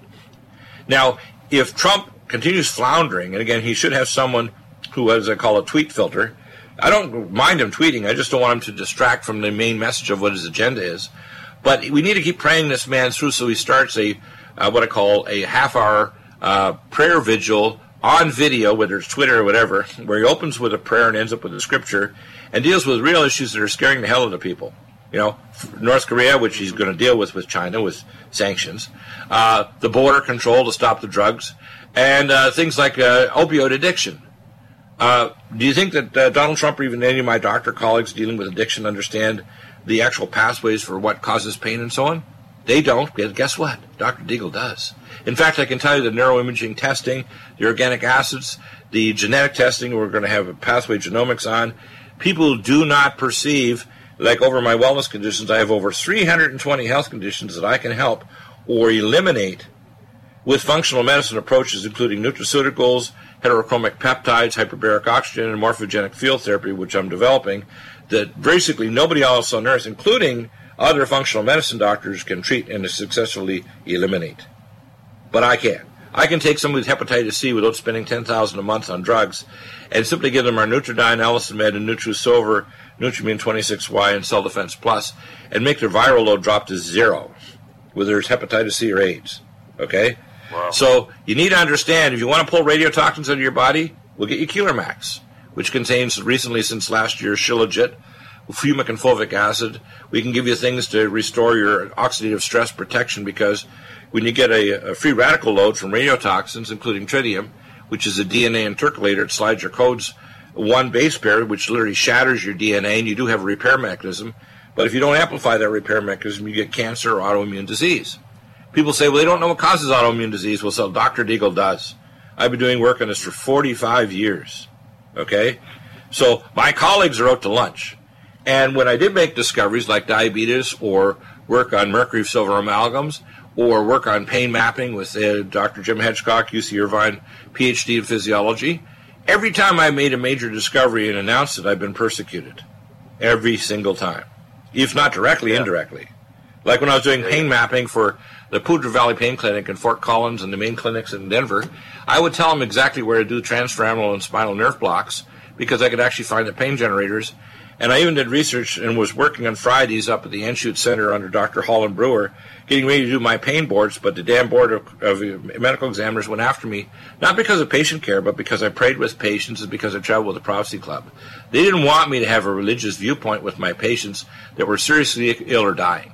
Now, if Trump continues floundering, and again, he should have someone who, as I call a tweet filter. I don't mind him tweeting. I just don't want him to distract from the main message of what his agenda is. But we need to keep praying this man through so he starts a uh, what I call a half hour uh, prayer vigil on video, whether it's Twitter or whatever, where he opens with a prayer and ends up with a scripture and deals with real issues that are scaring the hell out of people. You know, North Korea, which he's going to deal with with China with sanctions, uh, the border control to stop the drugs, and uh, things like uh, opioid addiction. Uh, do you think that uh, Donald Trump or even any of my doctor colleagues dealing with addiction understand the actual pathways for what causes pain and so on? They don't. Guess what? Dr. Deagle does. In fact, I can tell you the neuroimaging testing, the organic acids, the genetic testing, we're going to have a pathway genomics on. People do not perceive, like over my wellness conditions, I have over 320 health conditions that I can help or eliminate with functional medicine approaches, including nutraceuticals, heterochromic peptides, hyperbaric oxygen, and morphogenic field therapy, which I'm developing, that basically nobody else on earth, including other functional medicine doctors, can treat and successfully eliminate. But I can. I can take somebody with hepatitis C without spending ten thousand a month on drugs, and simply give them our Nutriodine, Allicin and NutriSilver, Nutrimune 26Y, and Cell Defense Plus, and make their viral load drop to zero, whether it's hepatitis C or AIDS. Okay. So you need to understand if you want to pull radiotoxins out of your body, we'll get you Keeler Max, which contains recently since last year Shilajit, humic and fulvic acid. We can give you things to restore your oxidative stress protection because when you get a, a free radical load from radiotoxins, including tritium, which is a DNA intercalator, it slides your codes one base pair, which literally shatters your DNA, and you do have a repair mechanism. But if you don't amplify that repair mechanism, you get cancer or autoimmune disease. People say, well, they don't know what causes autoimmune disease. Well, so Dr. Deagle does. I've been doing work on this for 45 years. Okay? So my colleagues are out to lunch. And when I did make discoveries like diabetes or work on mercury silver amalgams or work on pain mapping with uh, Dr. Jim Hedgecock, UC Irvine, PhD in physiology, every time I made a major discovery and announced it, I've been persecuted. Every single time. If not directly, indirectly. Like when I was doing pain mapping for the Poudre Valley Pain Clinic in Fort Collins and the main clinics in Denver, I would tell them exactly where to do transfemoral and spinal nerve blocks because I could actually find the pain generators. And I even did research and was working on Fridays up at the Anschutz Center under Dr. Holland Brewer, getting ready to do my pain boards. But the damn board of, of uh, medical examiners went after me, not because of patient care, but because I prayed with patients and because I traveled with the Prophecy Club. They didn't want me to have a religious viewpoint with my patients that were seriously ill or dying.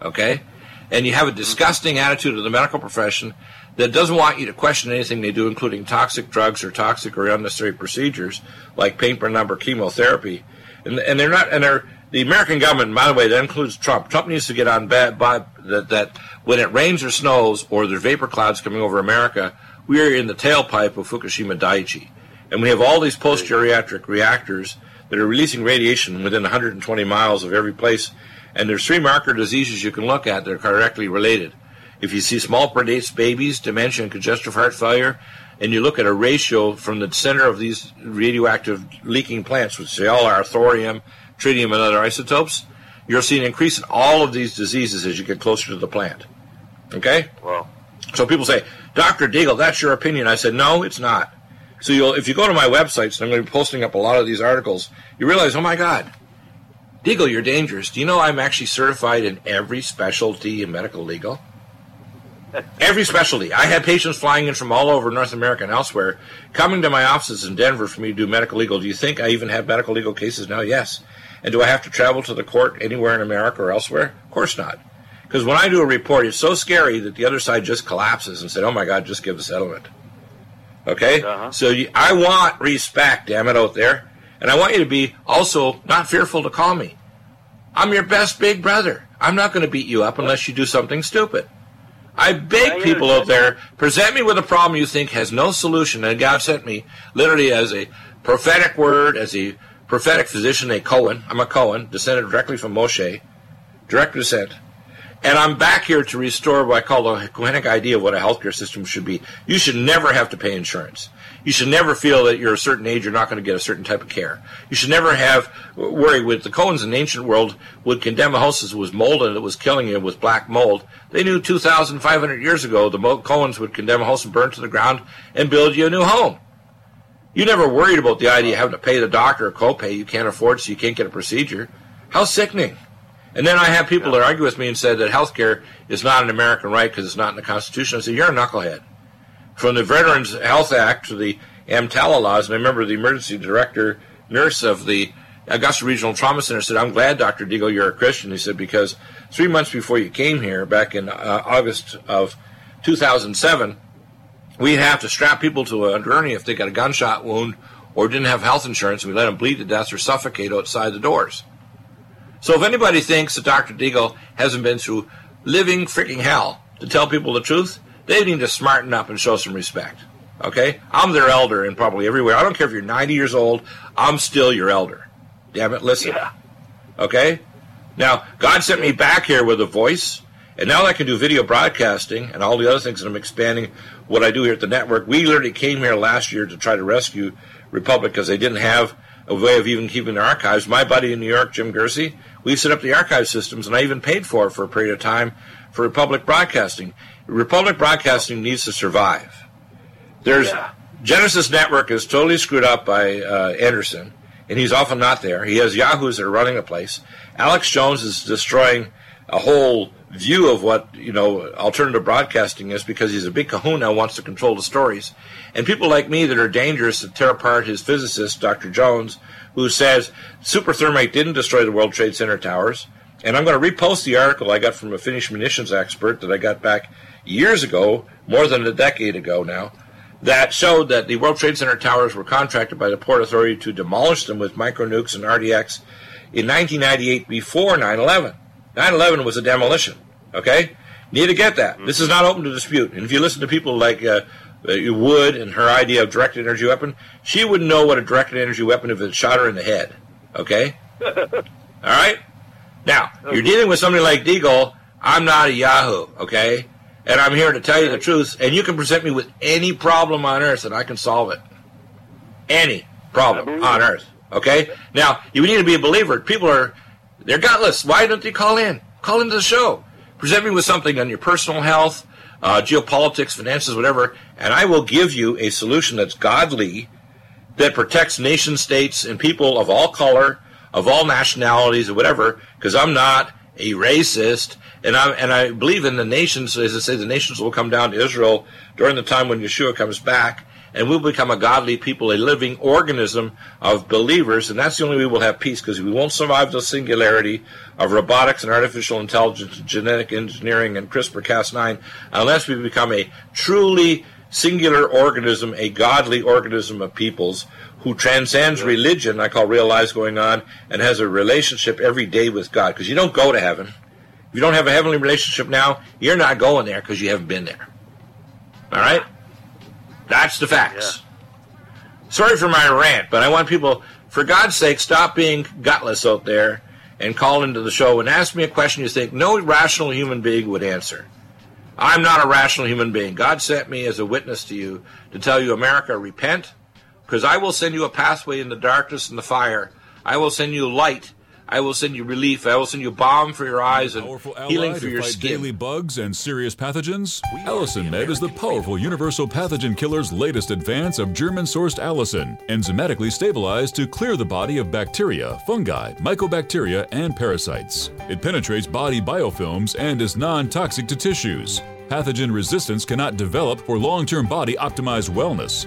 Okay? And you have a disgusting attitude of the medical profession that doesn't want you to question anything they do, including toxic drugs or toxic or unnecessary procedures like paint by number chemotherapy and, and they're not, and they're, the American government, by the way, that includes Trump. Trump needs to get on bad, by, that, that when it rains or snows or there's vapor clouds coming over America, we are in the tailpipe of Fukushima Daiichi. And we have all these post geriatric reactors that are releasing radiation within 120 miles of every place. And there's three marker diseases you can look at that are directly related. If you see small predates babies, dementia, and congestive heart failure, and you look at a ratio from the center of these radioactive leaking plants, which they all are thorium, tritium, and other isotopes, you're seeing an increase in all of these diseases as you get closer to the plant. Okay? Well. So people say, Dr. Deagle, that's your opinion. I said, no, it's not. So you'll, if you go to my websites, and I'm going to be posting up a lot of these articles, you realize, oh my God, Deagle, you're dangerous. Do you know I'm actually certified in every specialty in medical legal? Every specialty. I had patients flying in from all over North America and elsewhere coming to my offices in Denver for me to do medical legal. Do you think I even have medical legal cases now? Yes. And do I have to travel to the court anywhere in America or elsewhere? Of course not. Because when I do a report, it's so scary that the other side just collapses and said, "Oh my God, just give a settlement." Okay. Uh-huh. So you, I want respect, damn it, out there, and I want you to be also not fearful to call me. I'm your best big brother. I'm not going to beat you up unless you do something stupid. I beg people out there, present me with a problem you think has no solution, and God sent me literally as a prophetic word, as a prophetic physician, a Cohen. I'm a Cohen, descended directly from Moshe, direct descent. And I'm back here to restore what I call the Kohenic idea of what a healthcare system should be. You should never have to pay insurance. You should never feel that you're a certain age, you're not going to get a certain type of care. You should never have worry with the Cohens in the ancient world would condemn a house that was molded, that was killing you with black mold. They knew 2,500 years ago the Cohens would condemn a house and burn to the ground and build you a new home. You never worried about the idea of having to pay the doctor a copay you can't afford so you can't get a procedure. How sickening. And then I have people that argue with me and say that health care is not an American right because it's not in the Constitution. I say, you're a knucklehead. From the Veterans Health Act to the EMTALA laws, and I remember the emergency director, nurse of the Augusta Regional Trauma Center said, I'm glad, Dr. Deagle, you're a Christian. He said, because three months before you came here, back in uh, August of 2007, we'd have to strap people to a gurney if they got a gunshot wound or didn't have health insurance. We let them bleed to death or suffocate outside the doors. So if anybody thinks that Dr. Deagle hasn't been through living freaking hell to tell people the truth, they need to smarten up and show some respect. Okay? I'm their elder in probably everywhere. I don't care if you're 90 years old, I'm still your elder. Damn it, listen. Yeah. Okay? Now, God sent me back here with a voice, and now I can do video broadcasting and all the other things that I'm expanding what I do here at the network. We literally came here last year to try to rescue Republic because they didn't have a way of even keeping their archives. My buddy in New York, Jim Gersey, we set up the archive systems, and I even paid for it for a period of time for Republic Broadcasting. Republic Broadcasting needs to survive. There's Yeah. Genesis Network is totally screwed up by uh, Anderson, and he's often not there. He has yahoos that are running the place. Alex Jones is destroying a whole view of what you know alternative broadcasting is because he's a big kahuna wants to control the stories and people like me that are dangerous to tear apart his physicist dr jones who says superthermite didn't destroy the world trade center towers and i'm going to repost the article i got from a finnish munitions expert that i got back years ago more than a decade ago now that showed that the World Trade Center towers were contracted by the Port Authority to demolish them with micronukes and RDX in 1998 before 9 11. 9 11 was a demolition, okay? Need to get that. This is not open to dispute. And if you listen to people like uh, uh, Wood and her idea of directed energy weapon, she wouldn't know what a directed energy weapon if it shot her in the head, okay? All right? Now, you're dealing with somebody like Deagle. I'm not a Yahoo, okay? And I'm here to tell you the truth. And you can present me with any problem on earth and I can solve it. Any problem on earth, okay? Now, you need to be a believer. People are, they're gutless. Why don't they call in? Call into the show. Present me with something on your personal health, uh, geopolitics, finances, whatever, and I will give you a solution that's godly, that protects nation states and people of all color, of all nationalities, or whatever, because I'm not a racist, and I and I believe in the nations. As I say, the nations will come down to Israel during the time when Yeshua comes back, and we'll become a godly people, a living organism of believers, and that's the only way we'll have peace because we won't survive the singularity of robotics and artificial intelligence, genetic engineering, and CRISPR-Cas9 unless we become a truly singular organism, a godly organism of peoples who transcends religion, I call real lives going on, and has a relationship every day with God. Because you don't go to heaven. If you don't have a heavenly relationship now, you're not going there because you haven't been there. All right? That's the facts. Yeah. Sorry for my rant, but I want people, for God's sake, stop being gutless out there and call into the show and ask me a question you think no rational human being would answer. I'm not a rational human being. God sent me as a witness to you to tell you, America, repent, because I will send you a pathway in the darkness and the fire. I will send you light I will send you relief. I will send you balm for your eyes and healing for your skin. daily bugs and serious pathogens? Allicin Med is the powerful universal pathogen killer's latest advance of German-sourced Allicin, enzymatically stabilized to clear the body of bacteria, fungi, mycobacteria, and parasites. It penetrates body biofilms and is non-toxic to tissues. Pathogen resistance cannot develop for long-term body optimized wellness.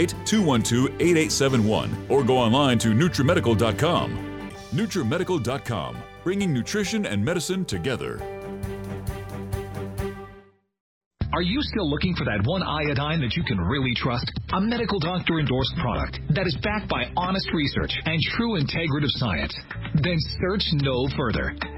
212 8871 or go online to NutriMedical.com. NutriMedical.com, bringing nutrition and medicine together. Are you still looking for that one iodine that you can really trust? A medical doctor endorsed product that is backed by honest research and true integrative science? Then search no further.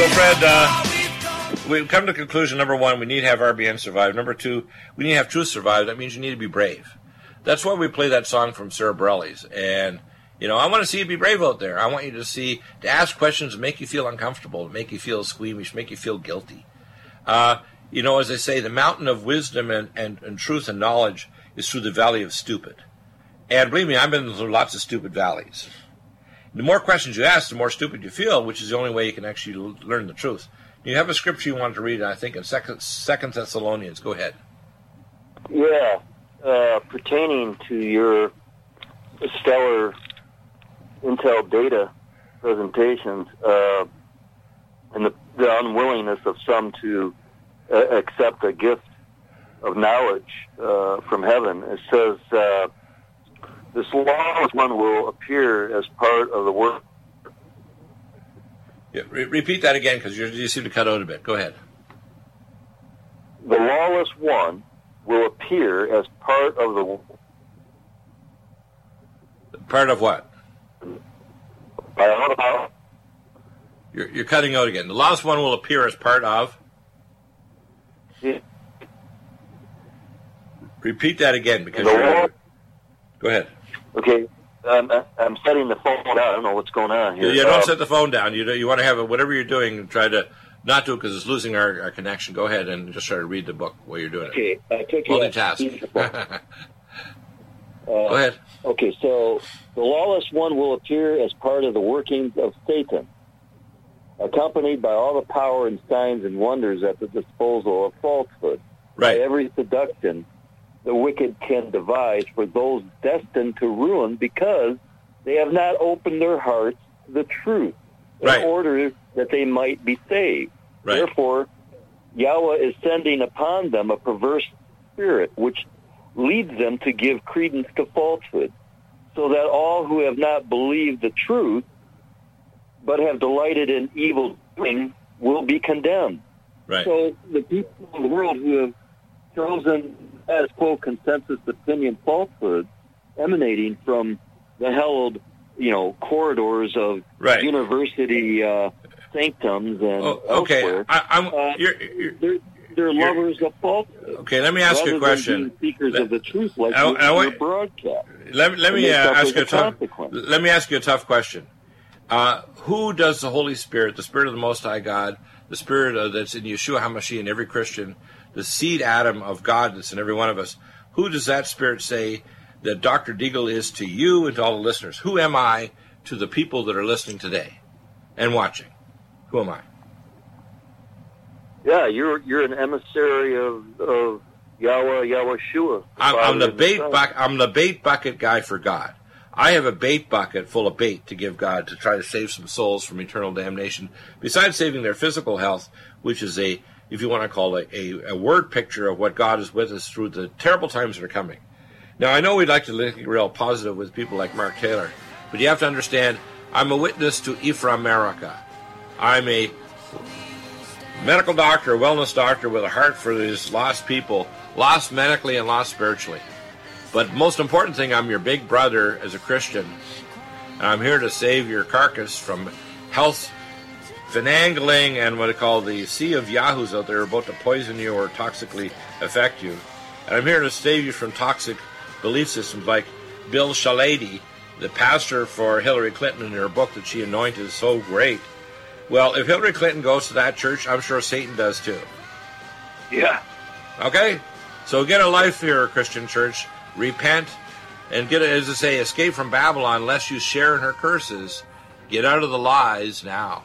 So, Fred, uh, we've come. To conclusion number one, we need to have RBN survive. Number two, we need to have truth survive. That means you need to be brave. That's why we play that song from Sarah. And, you know, I want to see you be brave out there. I want you to see, to ask questions that make you feel uncomfortable, make you feel squeamish, make you feel guilty. Uh, you know, as I say, the mountain of wisdom and, and, and truth and knowledge is through the valley of stupid. And believe me, I've been through lots of stupid valleys. The more questions you ask, the more stupid you feel, which is the only way you can actually l- learn the truth. You have a scripture you wanted to read, I think, in Second, Second Thessalonians. Go ahead. Yeah. uh, pertaining to your stellar Intel data presentations uh, and the, the unwillingness of some to uh, accept a gift of knowledge uh, from heaven. It says this lawless one will appear as part of the work. Yeah, re- repeat that again because you seem to cut out a bit. Go ahead. The lawless one will appear as part of the Part of what? by all the power You're, you're cutting out again. The last one will appear as part of. Repeat that again because The you're. law- Go ahead. Okay, I'm, I'm setting the phone down. I don't know what's going on here. you don't Uh, set the phone down. You you want to have it, whatever you're doing. Try to not do it because it's losing our, our connection. Go ahead and just try to read the book while you're doing it. Okay, I you Multitask. Uh, Go ahead. Okay, so the lawless one will appear as part of the workings of Satan, accompanied by all the power and signs and wonders at the disposal of falsehood. Right. By every seduction the wicked can devise for those destined to ruin because they have not opened their hearts to the truth in Right. order that they might be saved. Right. Therefore, Yahweh is sending upon them a perverse spirit which leads them to give credence to falsehood, so that all who have not believed the truth but have delighted in evil doing will be condemned. Right. So the people of the world who have chosen as quote consensus opinion falsehood emanating from the held, you know, corridors of Right. university uh, sanctums and Oh, okay. elsewhere, I, I'm. uh, you're, you're, they're, they're lovers of falsehood. okay. Let me ask you a question. speakers Let- of the truth, like I- your, I broadcast. Let, let me uh, ask you a tough. Let me ask you a tough question. Uh, who does the Holy Spirit, the Spirit of the Most High God, the Spirit of, that's in Yeshua Hamashiach in every Christian, the seed atom of God that's in every one of us? Who does that Spirit say that Dr. Deagle is to you and to all the listeners? Who am I to the people that are listening today and watching? Who am I? Yeah, you're you're an emissary of, of Yahweh, Yahweh Shua. I'm, I'm the bait bucket. I'm the bait bucket guy for God. I have a bait bucket full of bait to give God to try to save some souls from eternal damnation. Besides saving their physical health, which is a, if you want to call it a, a word picture of what God is with us through the terrible times that are coming. Now I know we'd like to look real positive with people like Mark Taylor, but you have to understand I'm a witness to Ephraim America. I'm a medical doctor, wellness doctor with a heart for these lost people, lost medically and lost spiritually. But most important thing, I'm your big brother as a Christian. And I'm here to save your carcass from health finagling and what I call the sea of yahoos out there about to poison you or toxically affect you. And I'm here to save you from toxic belief systems like Bill Shillady, the pastor for Hillary Clinton in her book that she anointed is so great. Well, if Hillary Clinton goes to that church, I'm sure Satan does too. Yeah. Okay? So get a life here, Christian church. Repent and get, as I say, escape from Babylon lest you share in her curses. Get out of the lies now.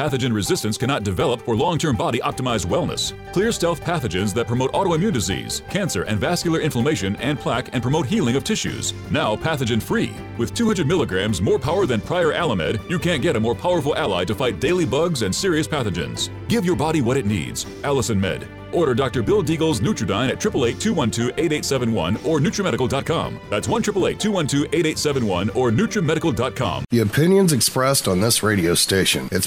Pathogen resistance cannot develop for long term body optimized wellness. Clear stealth pathogens that promote autoimmune disease, cancer, and vascular inflammation and plaque and promote healing of tissues. Now pathogen free. With 200 milligrams more power than prior Alamed, you can't get a more powerful ally to fight daily bugs and serious pathogens. Give your body what it needs. Allicin Med. Order Dr. Bill Deagle's Nutriodine at 888-212-8871 or NutriMedical.com. That's 1-888-212-8871 or NutriMedical.com. The opinions expressed on this radio station, its